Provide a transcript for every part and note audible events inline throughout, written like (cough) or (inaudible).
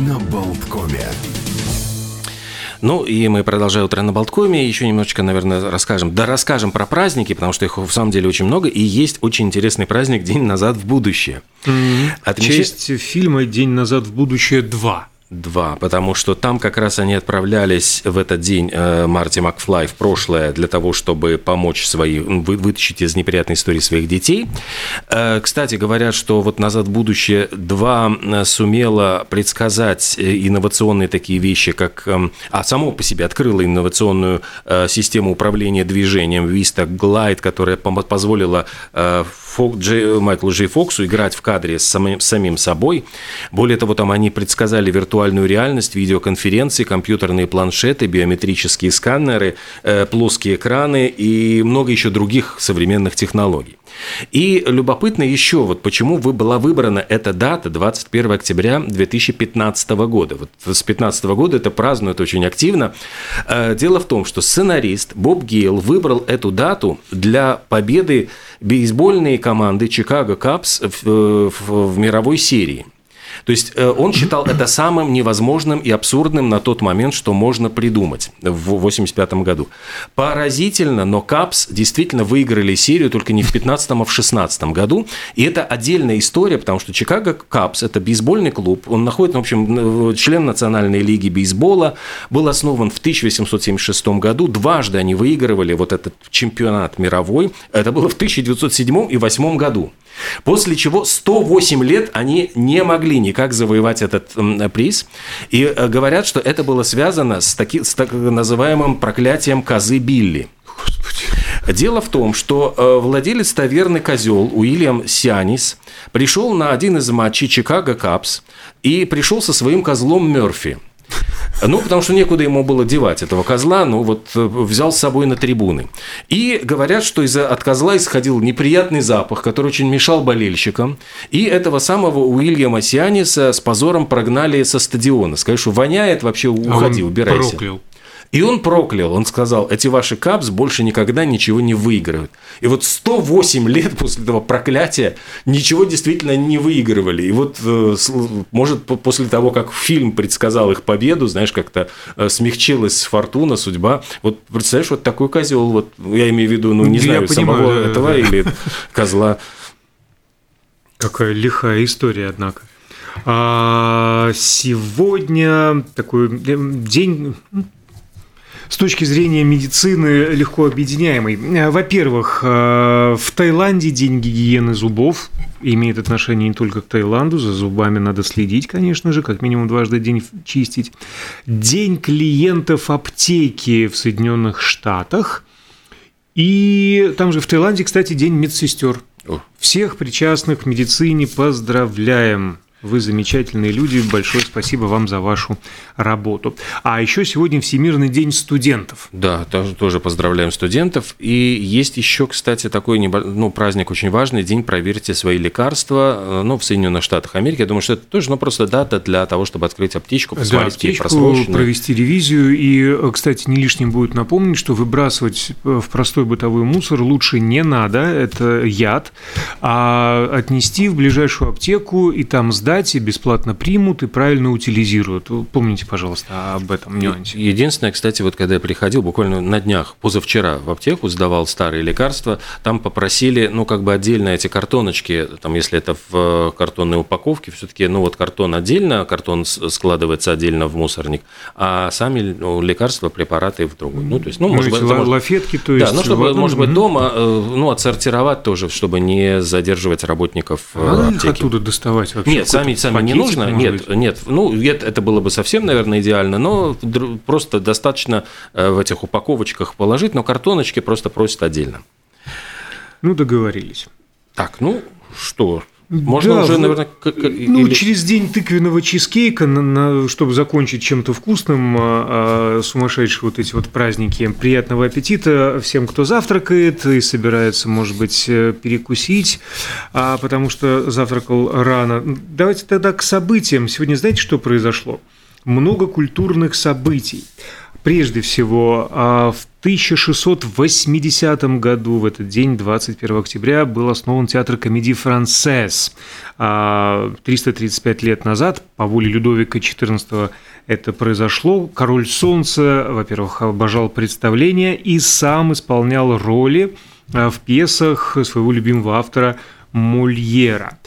на Болткоме. Ну, и мы продолжаем утро на Болткоме. Еще немножечко, наверное, расскажем. Да, расскажем про праздники, потому что их в самом деле очень много. И есть очень интересный праздник «День назад в будущее». Mm-hmm. Отмеча... В честь фильма «День назад в будущее 2». Два, потому что там как раз они отправлялись в этот день э, Марти Макфлай в прошлое для того, чтобы помочь свои, вы, вытащить из неприятной истории своих детей. Э, кстати, говорят, что вот «Назад в будущее 2» э, сумела предсказать инновационные такие вещи, как... А само по себе открыла инновационную систему управления движением Vista Glide, которая позволила Фок, Джей, Майклу Джей Фоксу играть в кадре с самим, самим собой. Более того, там они предсказали виртуальную реальность, видеоконференции, компьютерные планшеты, биометрические сканеры, э, плоские экраны и много еще других современных технологий. И любопытно еще, вот почему вы, была выбрана эта дата 21 октября 2015 года. Вот с 2015 года это празднуют очень активно. Э, дело в том, что сценарист Боб Гейл выбрал эту дату для победы бейсбольной команды Чикаго Капс в, в, в мировой серии. То есть э, он считал это самым невозможным и абсурдным на тот момент, что можно придумать в 1985 году. Поразительно, но Капс действительно выиграли серию только не в 15 а в 16 году. И это отдельная история, потому что Чикаго Капс – это бейсбольный клуб. Он находится, в общем, член Национальной лиги бейсбола. Был основан в 1876 году. Дважды они выигрывали вот этот чемпионат мировой. Это было в 1907 и 1908 году. После чего 108 лет они не могли никак завоевать этот приз. И э, говорят, что это было связано с, таки, с так называемым проклятием козы Билли. Господи. Дело в том, что э, владелец таверны «Козел» Уильям Сианис пришел на один из матчей Чикаго Капс и пришел со своим козлом Мерфи – (laughs) ну, потому что некуда ему было девать этого козла, ну вот э, взял с собой на трибуны. И говорят, что из от козла исходил неприятный запах, который очень мешал болельщикам. И этого самого Уильяма Сианиса с позором прогнали со стадиона. Сказали, что воняет, вообще уходи, а убирайся. Проклял. И он проклял, он сказал, эти ваши капс больше никогда ничего не выиграют. И вот 108 лет после этого проклятия ничего действительно не выигрывали. И вот, э, может, после того, как фильм предсказал их победу, знаешь, как-то э, смягчилась фортуна, судьба. Вот представляешь, вот такой козел, вот я имею в виду, ну, не я знаю, понимаю, самого да, этого да. или козла. Какая лихая история, однако. А сегодня такой э, день с точки зрения медицины легко объединяемый. Во-первых, э, в Таиланде день гигиены зубов имеет отношение не только к Таиланду, за зубами надо следить, конечно же, как минимум дважды в день чистить. День клиентов аптеки в Соединенных Штатах. И там же в Таиланде, кстати, день медсестер. Всех причастных к медицине поздравляем. Вы замечательные люди. Большое спасибо вам за вашу работу. А еще сегодня Всемирный день студентов. Да, тоже, тоже поздравляем студентов. И есть еще, кстати, такой ну, праздник очень важный. День «Проверьте свои лекарства» э, ну, в Соединенных Штатах Америки. Я думаю, что это тоже ну, просто дата для того, чтобы открыть аптечку, посмотреть, да, аптечку, провести ревизию. И, кстати, не лишним будет напомнить, что выбрасывать э, в простой бытовой мусор лучше не надо. Это яд. А отнести в ближайшую аптеку и там сдать сдать, и бесплатно примут и правильно утилизируют. Помните, пожалуйста, об этом нюансе. Единственное, кстати, вот когда я приходил, буквально на днях, позавчера в аптеку сдавал старые лекарства, там попросили, ну, как бы отдельно эти картоночки, там, если это в картонной упаковке, все-таки, ну, вот картон отдельно, картон складывается отдельно в мусорник, а сами ну, лекарства, препараты в другой. Ну, то есть, ну, ну может быть, может... лафетки, то есть... Да, ну, чтобы, может быть, дома, э, ну, отсортировать тоже, чтобы не задерживать работников э, а аптеки. оттуда доставать вообще? Нет, сами, сами не нужно. Нет, быть? нет. Ну, это, это было бы совсем, наверное, идеально, но просто достаточно э, в этих упаковочках положить, но картоночки просто просят отдельно. Ну, договорились. Так, ну что, можно да, уже, наверное, как, ну или... через день тыквенного чизкейка, на, на, чтобы закончить чем-то вкусным, а, а, сумасшедшие вот эти вот праздники. Приятного аппетита всем, кто завтракает и собирается, может быть, э, перекусить, а, потому что завтракал рано. Давайте тогда к событиям. Сегодня знаете, что произошло? Много культурных событий. Прежде всего, а, в 1680 году, в этот день, 21 октября, был основан театр комедии «Францесс». 335 лет назад, по воле Людовика XIV, это произошло. Король Солнца, во-первых, обожал представления и сам исполнял роли а, в пьесах своего любимого автора Мольера.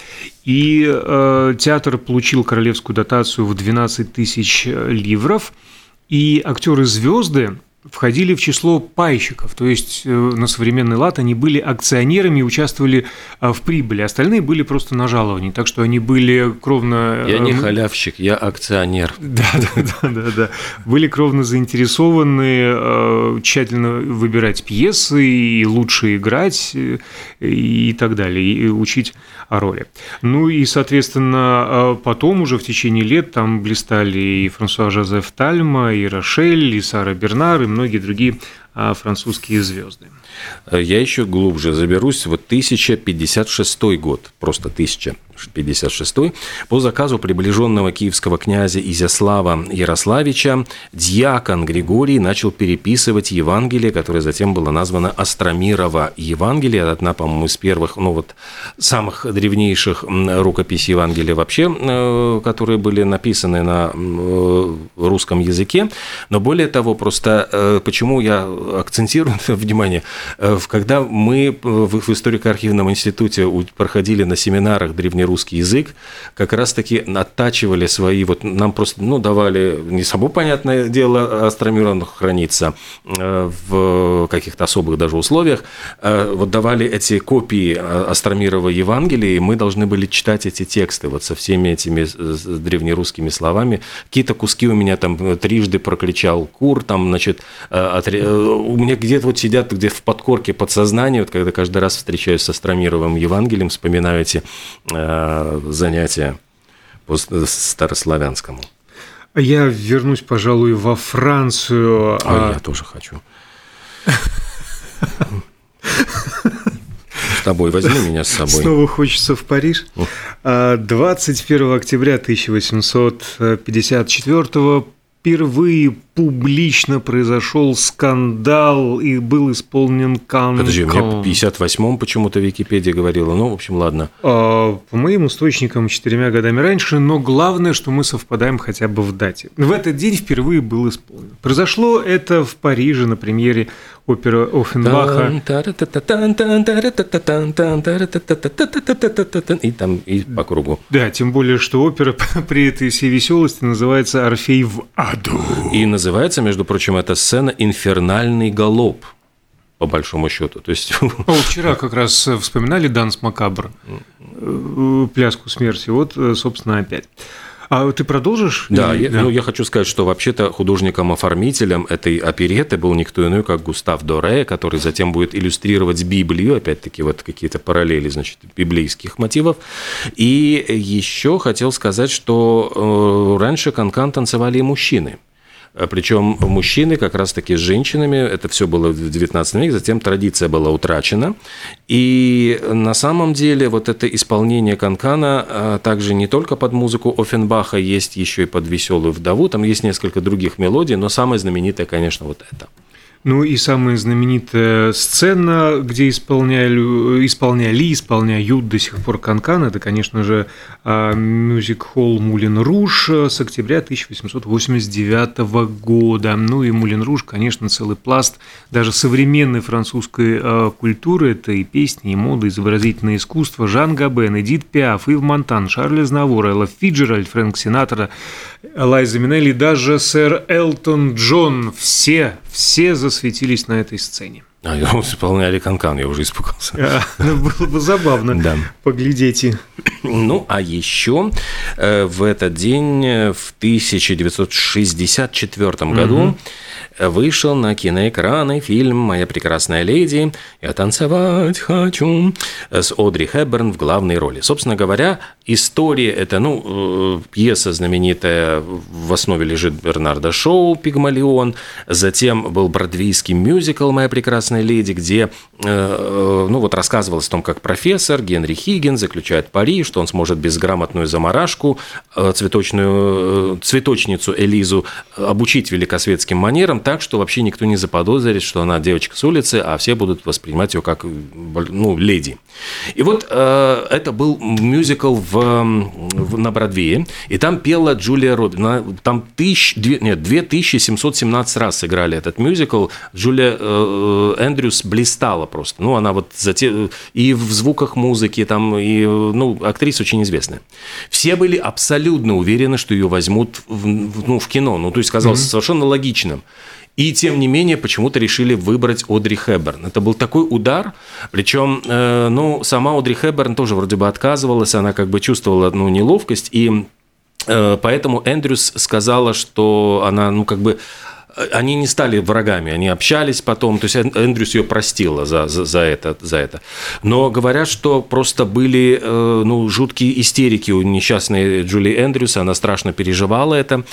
И э, театр получил королевскую дотацию в 12 тысяч ливров, и актеры-звезды входили в число пайщиков, то есть э, на современный лад они были акционерами и участвовали э, в прибыли, остальные были просто на жаловании, так что они были кровно... Я не халявщик, я акционер. (laughs) Да, да, да, да, да. Были кровно заинтересованы тщательно выбирать пьесы и лучше играть и так далее, и учить о роли. Ну и, соответственно, потом уже в течение лет там блистали и Франсуа Жозеф Тальма, и Рошель, и Сара Бернар, и многие другие а, французские звезды. Я еще глубже заберусь. Вот 1056 год, просто 1056, по заказу приближенного киевского князя Изяслава Ярославича, дьякон Григорий начал переписывать Евангелие, которое затем было названо Остромирово Евангелие, одна, по-моему, из первых, ну вот, самых древнейших рукописей Евангелия вообще, э, которые были написаны на э, русском языке. Но более того, просто э, почему я акцентирую (laughs) внимание, когда мы в историко-архивном институте проходили на семинарах древнерусский язык, как раз-таки оттачивали свои, вот нам просто, ну, давали, не само понятное дело, Астромирон хранится э, в каких-то особых даже условиях, вот давали эти копии Астромирова Евангелия, и мы должны были читать эти тексты вот со всеми этими древнерусскими словами. Какие-то куски у меня там трижды прокричал кур, там, значит, у меня где-то вот сидят, где в подкорке подсознания, вот когда каждый раз встречаюсь с Астромировым Евангелием, вспоминаю эти э, занятия по старославянскому. Я вернусь, пожалуй, во Францию. А, а... я тоже хочу. С тобой возьми меня с собой. Снова хочется в Париж. 21 а, октября 1854 впервые публично произошел скандал и был исполнен канон. Подожди, у меня в 58-м почему-то Википедия говорила. Ну, в общем, ладно. А, по моим источникам, четырьмя годами раньше, но главное, что мы совпадаем хотя бы в дате. В этот день впервые был исполнен. Произошло это в Париже на премьере оперы Оффенбаха. И там и по кругу. Да, тем более, что опера при этой всей веселости называется «Орфей в аду». И называется, между прочим, эта сцена «Инфернальный галоп» по большому счету. То есть... О, вчера как раз вспоминали Данс Макабр, пляску смерти. Вот, собственно, опять. А ты продолжишь? Да, Или... я, да. Ну, я хочу сказать, что вообще-то художником-оформителем этой опереты был никто иной, как Густав Доре, который затем будет иллюстрировать Библию, опять-таки вот какие-то параллели, значит, библейских мотивов. И еще хотел сказать, что э, раньше канкан танцевали и мужчины. А Причем мужчины как раз-таки с женщинами, это все было в 19 веке, затем традиция была утрачена. И на самом деле вот это исполнение канкана а, также не только под музыку Офенбаха, есть еще и под веселую вдову, там есть несколько других мелодий, но самая знаменитая, конечно, вот это. Ну и самая знаменитая сцена, где исполняли, исполняли, исполняют до сих пор Канкан, это, конечно же, мюзик-холл Мулин Руж с октября 1889 года. Ну и Мулин Руж, конечно, целый пласт даже современной французской а, культуры. Это и песни, и мода, изобразительное искусство. Жан Габен, Эдит Пиаф, Ив Монтан, Шарль Знавор, Элла Фиджеральд, Фрэнк Синатора, Лайза Минелли, даже сэр Элтон Джон. Все, все засветились на этой сцене. А, я исполняли канкан, я уже испугался. А, ну, было бы забавно. Да. Поглядите. Ну, а еще э, в этот день, э, в 1964 году, угу вышел на киноэкраны фильм «Моя прекрасная леди», «Я танцевать хочу» с Одри Хепберн в главной роли. Собственно говоря, история – это, ну, э, пьеса знаменитая, в основе лежит Бернарда Шоу «Пигмалион», затем был бродвейский мюзикл «Моя прекрасная леди», где, э, э, ну, вот рассказывалось о том, как профессор Генри Хиггин заключает пари, что он сможет безграмотную заморашку, цветочную, цветочницу Элизу обучить великосветским манерам, так, что вообще никто не заподозрит, что она девочка с улицы, а все будут воспринимать ее как ну, леди. И вот э, это был мюзикл в, в, на Бродвее, и там пела Джулия Робин. Там тысяч, две, нет, 2717 раз сыграли этот мюзикл. Джулия э, Эндрюс блистала просто. Ну, она вот затем, и в звуках музыки, там, и, ну, актриса очень известная. Все были абсолютно уверены, что ее возьмут в, ну, в кино. Ну, то есть казалось mm-hmm. совершенно логичным. И тем не менее, почему-то решили выбрать Одри Хэбберн. Это был такой удар, причем, э, ну, сама Одри Хэбберн тоже вроде бы отказывалась, она как бы чувствовала, ну, неловкость, и э, поэтому Эндрюс сказала, что она, ну, как бы они не стали врагами, они общались потом, то есть Эндрюс ее простила за, за, за, это, за это. Но говорят, что просто были э, ну, жуткие истерики у несчастной Джули Эндрюс, она страшно переживала это.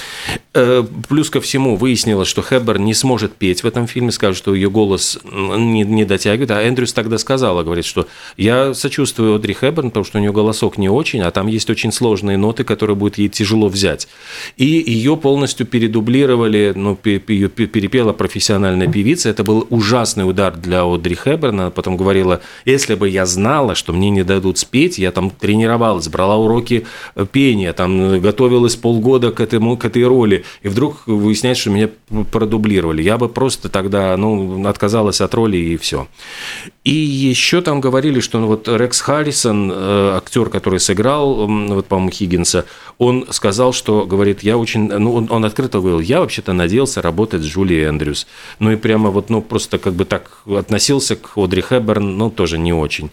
Э, плюс ко всему выяснилось, что Хэббер не сможет петь в этом фильме, скажет, что ее голос не, не дотягивает, а Эндрюс тогда сказала, говорит, что я сочувствую Одри Хэбберн, потому что у нее голосок не очень, а там есть очень сложные ноты, которые будет ей тяжело взять. И ее полностью передублировали, ну, ее перепела профессиональная певица. Это был ужасный удар для Одри Хэбберна. Потом говорила, если бы я знала, что мне не дадут спеть, я там тренировалась, брала уроки э, пения, там готовилась полгода к, этому, к этой роли, и вдруг выясняется, что меня продублировали. Я бы просто тогда ну, отказалась от роли и все. И еще там говорили, что ну, вот Рекс Харрисон, э, актер, который сыграл, вот, по-моему, Хиггинса, он сказал, что, говорит, я очень, ну, он, он открыто говорил, я вообще-то надеялся работать с Джулией Эндрюс. Ну и прямо вот, ну, просто как бы так относился к Одри Хэбберн, ну, тоже не очень.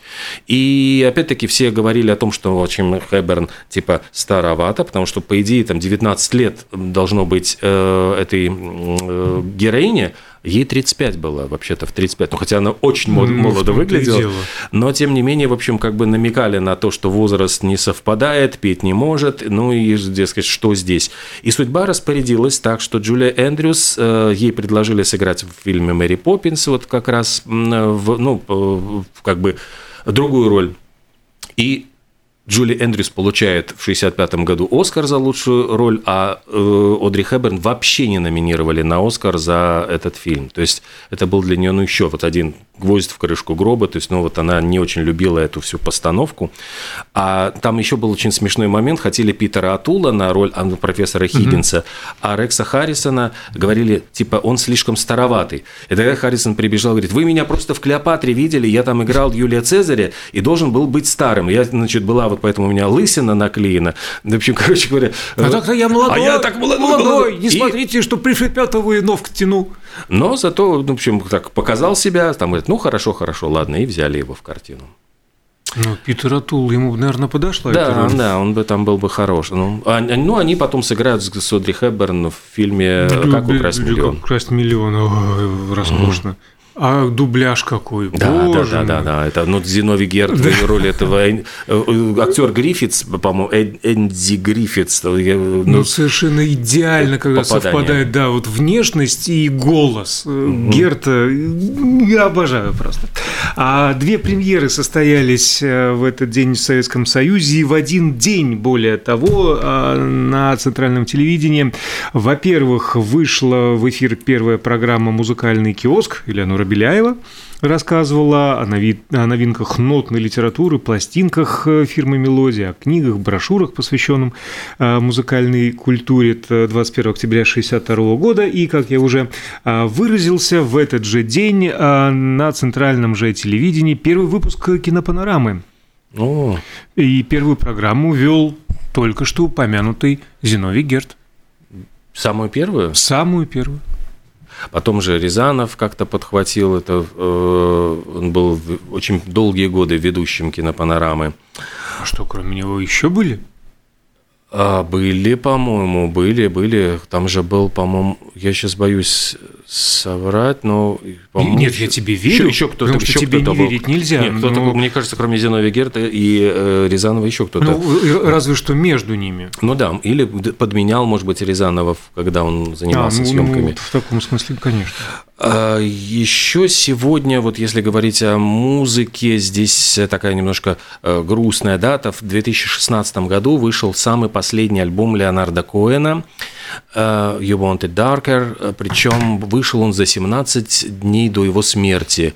И опять-таки все говорили о том, что, в общем, Хэбберн, типа, старовато, потому что, по идее, там 19 лет должно быть э, этой э, героине, Ей 35 было вообще-то в 35, ну хотя она очень ну, молодо выглядела, но тем не менее, в общем, как бы намекали на то, что возраст не совпадает, петь не может, ну и, дескать, что здесь. И судьба распорядилась так, что Джулия Эндрюс, э, ей предложили сыграть в фильме «Мэри Поппинс», вот как раз, в, ну, как бы другую роль. И Джули Эндрюс получает в 1965 году Оскар за лучшую роль, а э, Одри Хэбберн вообще не номинировали на Оскар за этот фильм. То есть это был для нее ну, еще вот один гвоздь в крышку гроба, то есть ну, вот она не очень любила эту всю постановку. А там еще был очень смешной момент, хотели Питера Атула на роль профессора Хиггинса, mm-hmm. а Рекса Харрисона говорили, типа, он слишком староватый. И тогда Харрисон прибежал, говорит, вы меня просто в Клеопатре видели, я там играл Юлия Цезаря и должен был быть старым. Я, значит, была вот поэтому у меня лысина наклеена. В общем, короче говоря... А так-то я молодой, а я так молодой, молодой. Не и... смотрите, что пришепетовую ног тяну. Но зато, в общем, так показал себя, там говорит, ну, хорошо, хорошо, ладно, и взяли его в картину. Ну, Питер Атул, ему, наверное, подошла да, эта роль. Да, он бы там был бы хорош. Ну, а, ну они потом сыграют с Содри Хэбберн в фильме «Как украсть миллион». «Как украсть миллион», роскошно. Mm-hmm. А дубляж какой, да, Боже да, да, да, да, это ну Зиновий Герд роли этого э, э, актер Гриффитс, по-моему, Энди Гриффитс. Ну, ну, совершенно идеально, когда совпадает, да, вот внешность и голос. Герта. Я обожаю просто. А две премьеры состоялись в этот день в Советском Союзе и в один день, более того, на центральном телевидении. Во-первых, вышла в эфир первая программа «Музыкальный киоск» Елена Беляева рассказывала о, нови... о новинках нотной литературы, пластинках э, фирмы «Мелодия», о книгах, брошюрах, посвященных э, музыкальной культуре. Это 21 октября 1962 года. И, как я уже э, выразился, в этот же день на центральном же телевидении первый выпуск «Кинопанорамы». О. И первую программу вел только что упомянутый Зиновий Герт. Самую первую? Самую первую. Потом же Рязанов как-то подхватил это. Э, он был очень долгие годы ведущим кинопанорамы. А что, кроме него еще были? А, были, по-моему, были, были. Там же был, по-моему, я сейчас боюсь соврать, но... Нет, я тебе верю, еще, еще кто-то, потому что тебе не был. верить нельзя. Нет, кто-то, но... мне кажется, кроме Зиновия Герта и э, Рязанова еще кто-то. Ну, разве что между ними. Ну да, или подменял, может быть, Рязанова, когда он занимался а, ну, съемками. Ну, в таком смысле, конечно. А, еще сегодня, вот если говорить о музыке, здесь такая немножко э, грустная дата. В 2016 году вышел самый последний альбом Леонарда Коэна – You Want It Darker, причем вышел он за 17 дней до его смерти.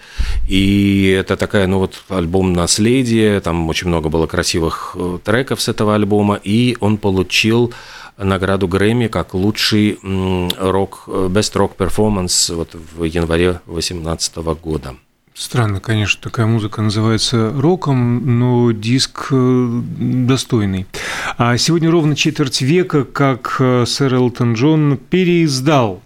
И это такая, ну вот, альбом «Наследие», там очень много было красивых треков с этого альбома, и он получил награду Грэмми как лучший рок, best rock performance вот в январе 2018 года. Странно, конечно, такая музыка называется роком, но диск э, достойный. А сегодня ровно четверть века, как э, сэр Элтон Джон переиздал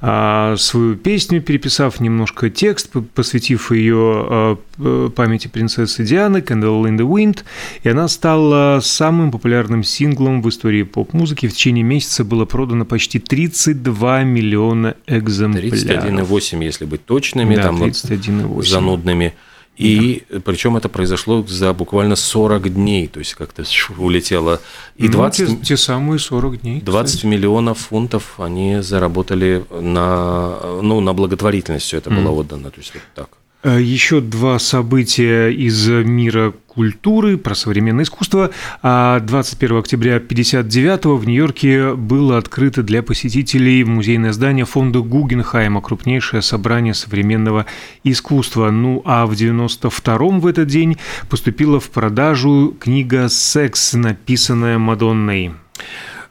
свою песню, переписав немножко текст, посвятив ее а, памяти принцессы Дианы «Candle in the Wind», и она стала самым популярным синглом в истории поп-музыки. В течение месяца было продано почти 32 миллиона экземпляров. 31,8, если быть точными, да, там 31,8. Вот занудными. И да. причем это произошло за буквально 40 дней, то есть как-то улетело. И 20, ну, те, те самые 40 дней. 20 кстати. миллионов фунтов они заработали на, ну, на благотворительность, все это mm. было отдано. То есть вот так. Э, Еще два события из мира культуры, про современное искусство. 21 а октября 1959 в Нью-Йорке было открыто для посетителей музейное здание фонда Гугенхайма, крупнейшее собрание современного искусства. Ну а в 1992 в этот день поступила в продажу книга «Секс», написанная Мадонной.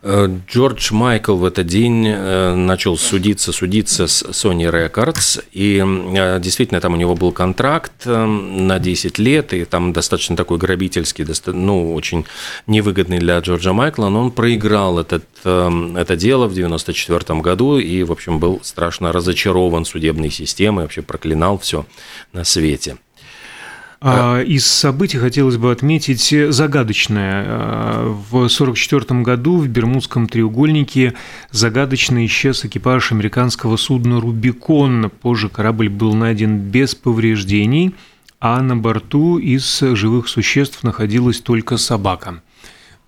Э, Джордж Майкл в этот день э, начал судиться, судиться с Sony Records, и э, действительно там у него был контракт на 10 лет, и там достаточно такой грабительский, ну, очень невыгодный для Джорджа Майкла, но он проиграл этот, это дело в 94 году и, в общем, был страшно разочарован судебной системой, вообще проклинал все на свете. А, из событий хотелось бы отметить загадочное. А, в 1944 году в Бермудском треугольнике загадочно исчез экипаж американского судна «Рубикон». Позже корабль был найден без повреждений, а на борту из живых существ находилась только собака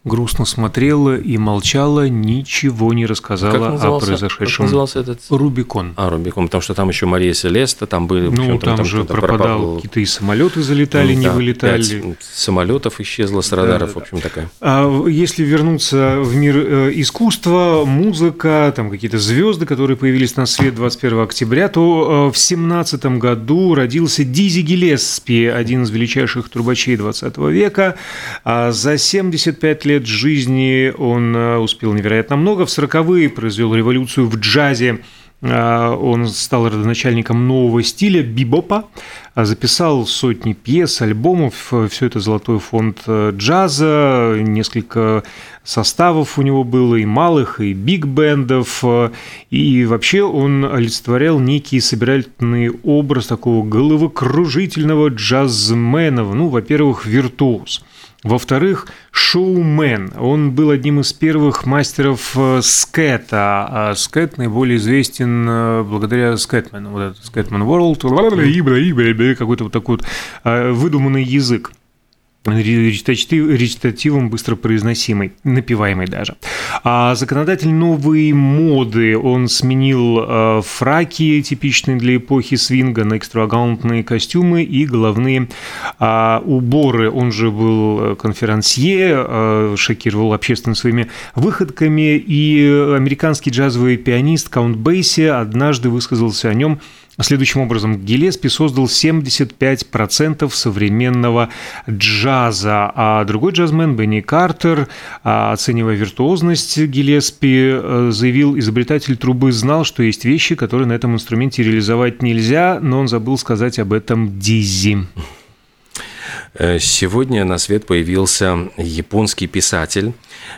грустно смотрела и молчала, ничего не рассказала о произошедшем. Как назывался этот? Рубикон. А, Рубикон, потому что там еще Мария Селеста, там были... Ну, там, там же пропадал, какие-то и самолеты залетали, ну, не да, вылетали. самолетов исчезло с радаров, да, в общем, такая. А если вернуться в мир э, искусства, музыка, там какие-то звезды, которые появились на свет 21 октября, то э, в 17 году родился Дизи Гелеспи, один из величайших трубачей 20 века. А за 75 лет лет жизни он э, успел невероятно много. В 40-е произвел революцию в джазе. Э, он стал родоначальником нового стиля бибопа, а записал сотни пьес, альбомов. Все это золотой фонд э, джаза, несколько составов у него было, и малых, и биг-бендов. И вообще он олицетворял некий собирательный образ такого головокружительного джазмена. Ну, во-первых, виртуоз. Во-вторых, шоумен. Он был одним из первых мастеров э, скета. А скет наиболее известен э, благодаря скетмену. Вот этот скетмен World, какой-то вот такой вот э, выдуманный язык речитатив, речитативом быстро произносимый, напеваемый даже. А законодатель новой моды, он сменил э, фраки, типичные для эпохи свинга, на экстравагантные костюмы и головные э, уборы. Он же был конферансье, э, шокировал общественность своими выходками, и американский джазовый пианист Каунт Бейси однажды высказался о нем Следующим образом, Гелеспи создал 75% современного джаза, а другой джазмен Бенни Картер, а, оценивая виртуозность Гелеспи, э, заявил, изобретатель трубы знал, что есть вещи, которые на этом инструменте реализовать нельзя, но он забыл сказать об этом Дизи. Э, сегодня на свет появился японский писатель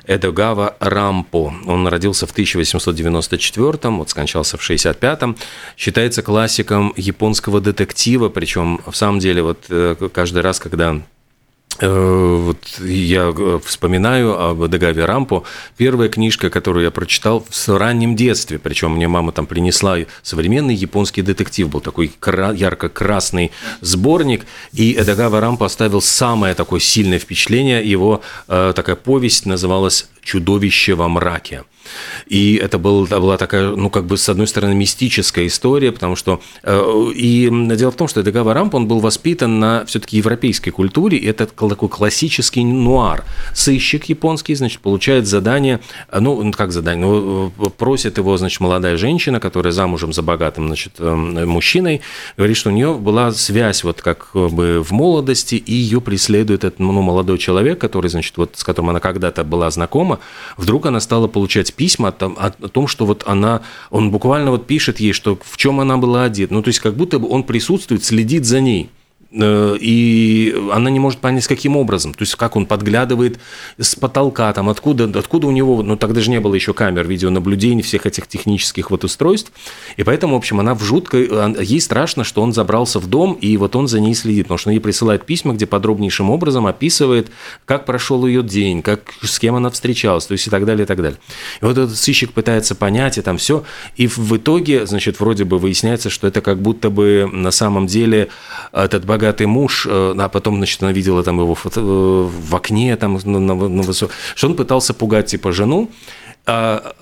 Эдогава Рампо. Он родился в 1894, вот скончался в 65-м. Считается классиком японского детектива, причем в самом деле вот э, каждый раз, когда вот я э, вспоминаю об Дагаве Рампо. Первая книжка, которую я прочитал в раннем детстве, причем мне мама там принесла современный японский детектив, был такой ярко-красный сборник, и Эдагава Рампо оставил самое такое сильное впечатление. Его э, такая повесть называлась «Чудовище во мраке». И это был, была такая, ну, как бы, с одной стороны, мистическая история, потому что... Э, и дело в том, что Эдегава Рамп, он был воспитан на все-таки европейской культуре, и это такой классический нуар. Сыщик японский, значит, получает задание, ну, как задание, ну, просит его, значит, молодая женщина, которая замужем за богатым, значит, мужчиной, говорит, что у нее была связь вот как бы в молодости, и ее преследует этот ну, молодой человек, который, значит, вот с которым она когда-то была знакома, вдруг она стала получать письма о том, о том, что вот она, он буквально вот пишет ей, что в чем она была одета, ну, то есть как будто бы он присутствует, следит за ней. Э, и она не может понять, каким образом. То есть, как он подглядывает с потолка, там, откуда, откуда у него, ну, тогда же не было еще камер видеонаблюдений, всех этих технических вот устройств. И поэтому, в общем, она в жуткой... Ей страшно, что он забрался в дом, и вот он за ней следит, потому что он ей присылает письма, где подробнейшим образом описывает, как прошел ее день, как, с кем она встречалась, то есть и так далее, и так далее. И вот этот сыщик пытается понять, и там все, и в итоге, значит, вроде бы выясняется, что это как будто бы на самом деле этот богатый богатый муж, э, а потом, значит, она видела там его фото, э, в окне, там, на, на, на что он пытался пугать, типа, жену, а,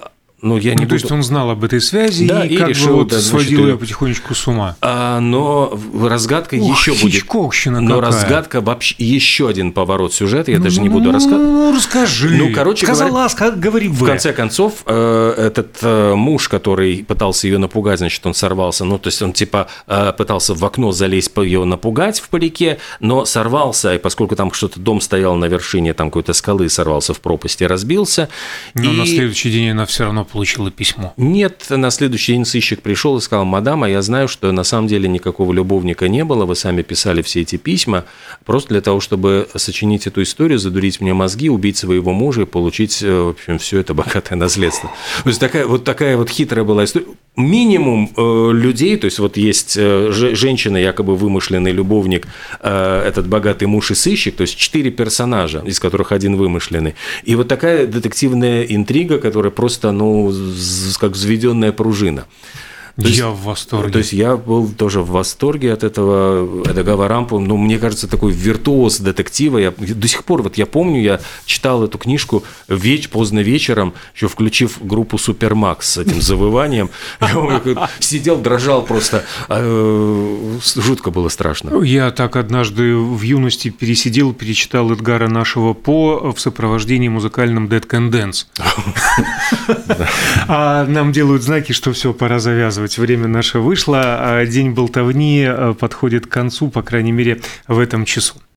ну, я не ну, буду... То есть он знал об этой связи да, и, и как решил, бы вот да, сводил ее потихонечку с ума. А, но разгадка Ух, еще будет. Но какая. разгадка вообще еще один поворот сюжета. Я ну, даже не буду рассказывать. Ну, расскажи. Ну, короче Сказала, говоря, говори. В конце концов, э, этот э, муж, который пытался ее напугать, значит, он сорвался. Ну, то есть он типа э, пытался в окно залезть, ее напугать в парике, но сорвался, и поскольку там что-то дом стоял на вершине там какой-то скалы, сорвался в пропасть и разбился. Но и... на следующий день она все равно получила письмо? Нет, на следующий день сыщик пришел и сказал, мадам, а я знаю, что на самом деле никакого любовника не было, вы сами писали все эти письма, просто для того, чтобы сочинить эту историю, задурить мне мозги, убить своего мужа и получить, э, в общем, все это богатое наследство. То есть такая вот такая вот хитрая была история. Минимум э, людей, то есть вот есть э, женщина, якобы вымышленный любовник, этот богатый муж и сыщик, то есть четыре персонажа, из которых один вымышленный. И вот такая детективная интрига, которая просто, ну, как взведенная пружина. То есть, я в восторге. То есть я был тоже в восторге от этого Эдагава Рампу. Ну, мне кажется, такой виртуоз детектива. Я до сих пор, вот я помню, я читал эту книжку веч, поздно вечером, еще включив группу Супермакс с этим завыванием. (laughs) Сидел, дрожал просто. А, э, жутко было страшно. Я так однажды в юности пересидел, перечитал Эдгара нашего По в сопровождении музыкальным Dead Can Dance. (laughs) А нам делают знаки, что все, пора завязывать заканчивать. Время наше вышло. А день болтовни э, подходит к концу, по крайней мере, в этом часу.